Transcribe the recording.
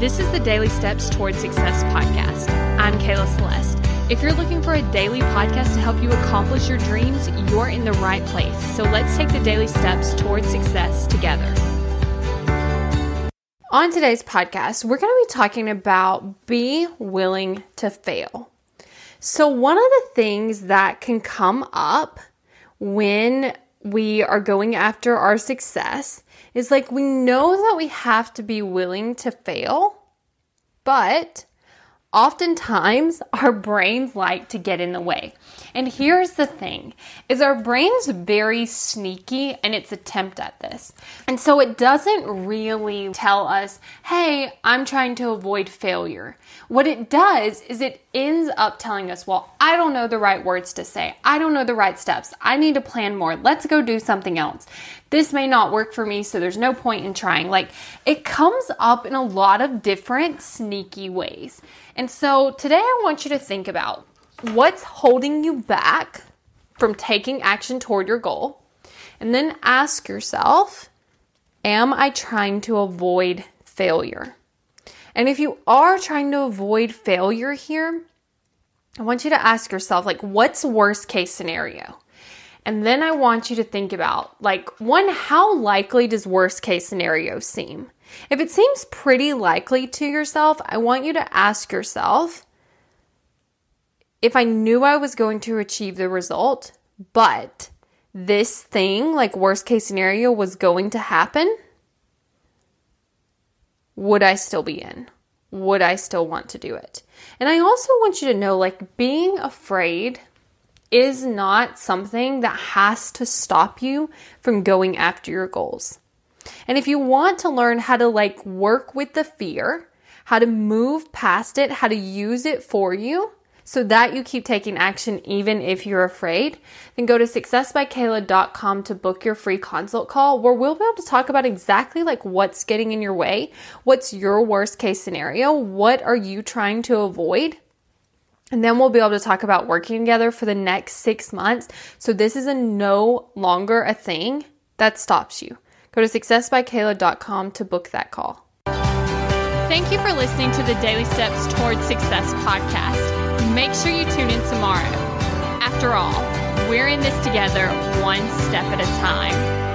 This is the Daily Steps Towards Success podcast. I'm Kayla Celeste. If you're looking for a daily podcast to help you accomplish your dreams, you're in the right place. So let's take the daily steps towards success together. On today's podcast, we're going to be talking about be willing to fail. So, one of the things that can come up when we are going after our success is like we know that we have to be willing to fail, but oftentimes our brains like to get in the way. And here's the thing is our brain's very sneaky in its attempt at this. And so it doesn't really tell us, "Hey, I'm trying to avoid failure." What it does is it ends up telling us, "Well, I don't know the right words to say. I don't know the right steps. I need to plan more. Let's go do something else." This may not work for me, so there's no point in trying. Like it comes up in a lot of different sneaky ways. And so today I want you to think about what's holding you back from taking action toward your goal. And then ask yourself, am I trying to avoid failure? And if you are trying to avoid failure here, I want you to ask yourself, like, what's worst case scenario? And then I want you to think about, like, one, how likely does worst case scenario seem? If it seems pretty likely to yourself, I want you to ask yourself, if I knew I was going to achieve the result, but this thing, like worst case scenario, was going to happen, would I still be in? Would I still want to do it? And I also want you to know like being afraid is not something that has to stop you from going after your goals. And if you want to learn how to like work with the fear, how to move past it, how to use it for you, so that you keep taking action even if you're afraid, then go to successbykayla.com to book your free consult call where we'll be able to talk about exactly like what's getting in your way, what's your worst case scenario, what are you trying to avoid? And then we'll be able to talk about working together for the next six months. So this is a no longer a thing that stops you. Go to successbykayla.com to book that call. Thank you for listening to the Daily Steps Towards Success podcast. Make sure you tune in tomorrow. After all, we're in this together one step at a time.